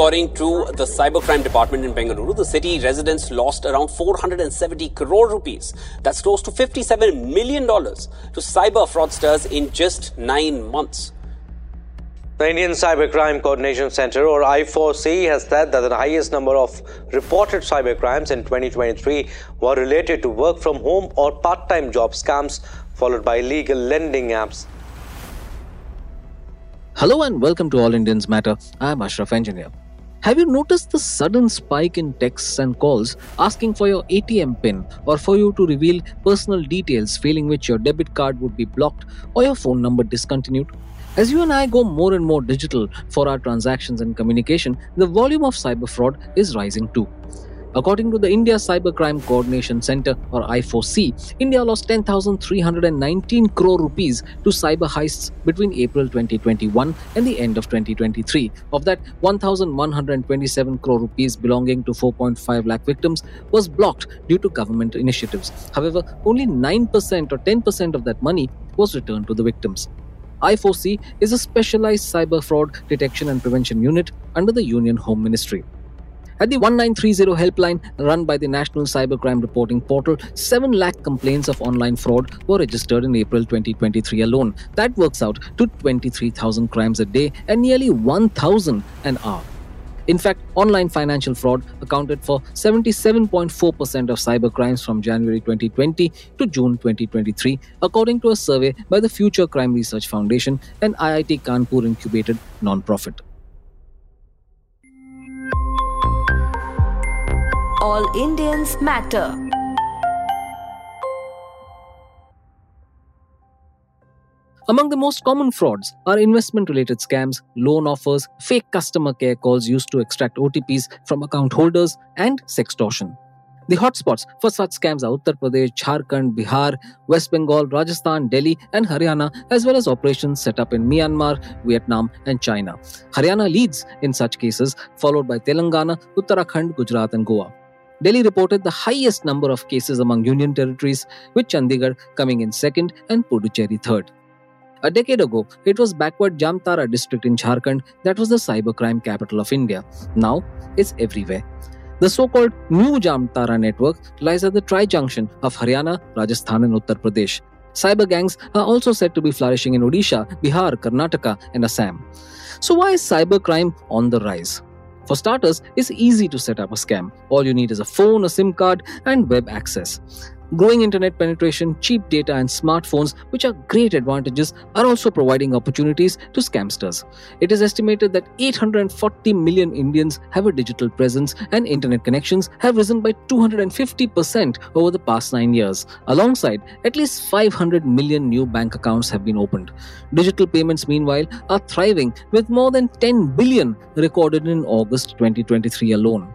According to the cybercrime department in Bengaluru, the city residents lost around 470 crore rupees. That's close to $57 million to cyber fraudsters in just nine months. The Indian Cybercrime Coordination Center, or I4C, has said that the highest number of reported cybercrimes in 2023 were related to work from home or part time job scams, followed by illegal lending apps. Hello and welcome to All Indians Matter. I'm Ashraf Engineer. Have you noticed the sudden spike in texts and calls asking for your ATM PIN or for you to reveal personal details, failing which your debit card would be blocked or your phone number discontinued? As you and I go more and more digital for our transactions and communication, the volume of cyber fraud is rising too. According to the India Cybercrime Coordination Center or I4C, India lost 10,319 crore rupees to cyber heists between April 2021 and the end of 2023. Of that, 1,127 crore rupees belonging to 4.5 lakh victims was blocked due to government initiatives. However, only 9% or 10% of that money was returned to the victims. I4C is a specialized cyber fraud detection and prevention unit under the Union Home Ministry. At the 1930 helpline run by the National Cybercrime Reporting Portal, 7 lakh complaints of online fraud were registered in April 2023 alone. That works out to 23,000 crimes a day and nearly 1,000 an hour. In fact, online financial fraud accounted for 77.4% of cyber crimes from January 2020 to June 2023, according to a survey by the Future Crime Research Foundation, an IIT Kanpur incubated nonprofit. All Indians matter. Among the most common frauds are investment related scams, loan offers, fake customer care calls used to extract OTPs from account holders, and sextortion. The hotspots for such scams are Uttar Pradesh, Jharkhand, Bihar, West Bengal, Rajasthan, Delhi, and Haryana, as well as operations set up in Myanmar, Vietnam, and China. Haryana leads in such cases, followed by Telangana, Uttarakhand, Gujarat, and Goa. Delhi reported the highest number of cases among union territories, with Chandigarh coming in second and Puducherry third. A decade ago, it was backward Jamtara district in Jharkhand that was the cybercrime capital of India. Now, it's everywhere. The so called New Jamtara network lies at the tri junction of Haryana, Rajasthan, and Uttar Pradesh. Cyber gangs are also said to be flourishing in Odisha, Bihar, Karnataka, and Assam. So, why is cybercrime on the rise? For starters, it's easy to set up a scam. All you need is a phone, a SIM card, and web access. Growing internet penetration, cheap data, and smartphones, which are great advantages, are also providing opportunities to scamsters. It is estimated that 840 million Indians have a digital presence, and internet connections have risen by 250% over the past nine years. Alongside, at least 500 million new bank accounts have been opened. Digital payments, meanwhile, are thriving with more than 10 billion recorded in August 2023 alone.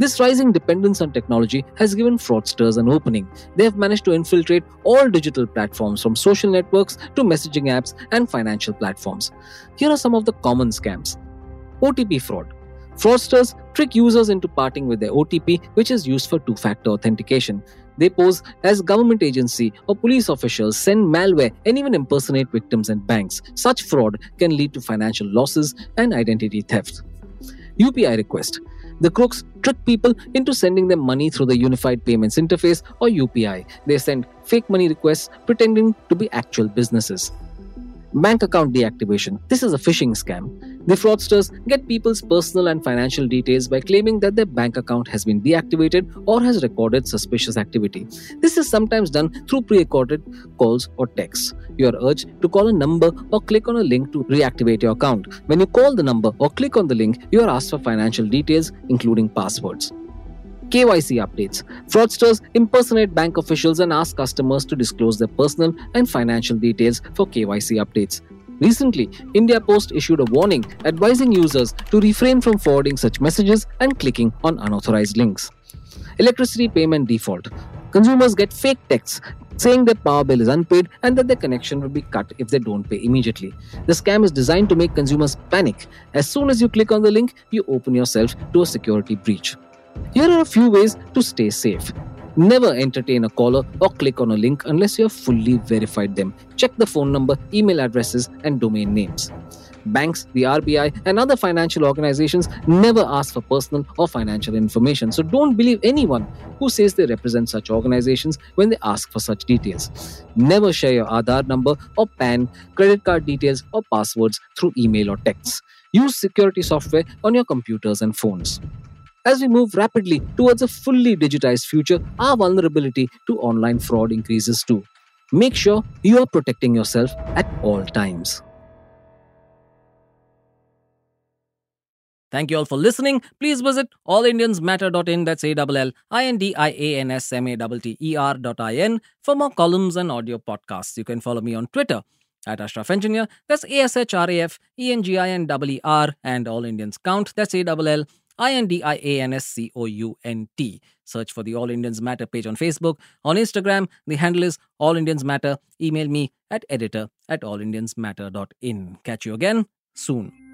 This rising dependence on technology has given fraudsters an opening. They have managed to infiltrate all digital platforms from social networks to messaging apps and financial platforms. Here are some of the common scams OTP fraud. Fraudsters trick users into parting with their OTP, which is used for two factor authentication. They pose as government agency or police officials, send malware, and even impersonate victims and banks. Such fraud can lead to financial losses and identity theft. UPI request. The crooks trick people into sending them money through the Unified Payments Interface or UPI. They send fake money requests pretending to be actual businesses. Bank account deactivation. This is a phishing scam. The fraudsters get people's personal and financial details by claiming that their bank account has been deactivated or has recorded suspicious activity. This is sometimes done through pre recorded calls or texts. You are urged to call a number or click on a link to reactivate your account. When you call the number or click on the link, you are asked for financial details, including passwords. KYC updates. Fraudsters impersonate bank officials and ask customers to disclose their personal and financial details for KYC updates. Recently, India Post issued a warning advising users to refrain from forwarding such messages and clicking on unauthorized links. Electricity payment default. Consumers get fake texts saying their power bill is unpaid and that their connection will be cut if they don't pay immediately. The scam is designed to make consumers panic. As soon as you click on the link, you open yourself to a security breach. Here are a few ways to stay safe. Never entertain a caller or click on a link unless you have fully verified them. Check the phone number, email addresses, and domain names. Banks, the RBI, and other financial organizations never ask for personal or financial information. So don't believe anyone who says they represent such organizations when they ask for such details. Never share your Aadhaar number or PAN, credit card details, or passwords through email or texts. Use security software on your computers and phones. As we move rapidly towards a fully digitized future, our vulnerability to online fraud increases too. Make sure you are protecting yourself at all times. Thank you all for listening. Please visit allindiansmatter.in, that's A-L-L-I-N-D-I-A-N-S-M-A-T-T-E-R dot I-N for more columns and audio podcasts. You can follow me on Twitter at Ashraf Engineer, that's A-S-H-R-A-F-E-N-G-I-N-E-R, and All Indians Count, that's A-L-L-I-N-D-I-A-N-S-C-O-U-N-T. Search for the All Indians Matter page on Facebook. On Instagram, the handle is All Indians Matter. Email me at editor at allindiansmatter.in. Catch you again soon.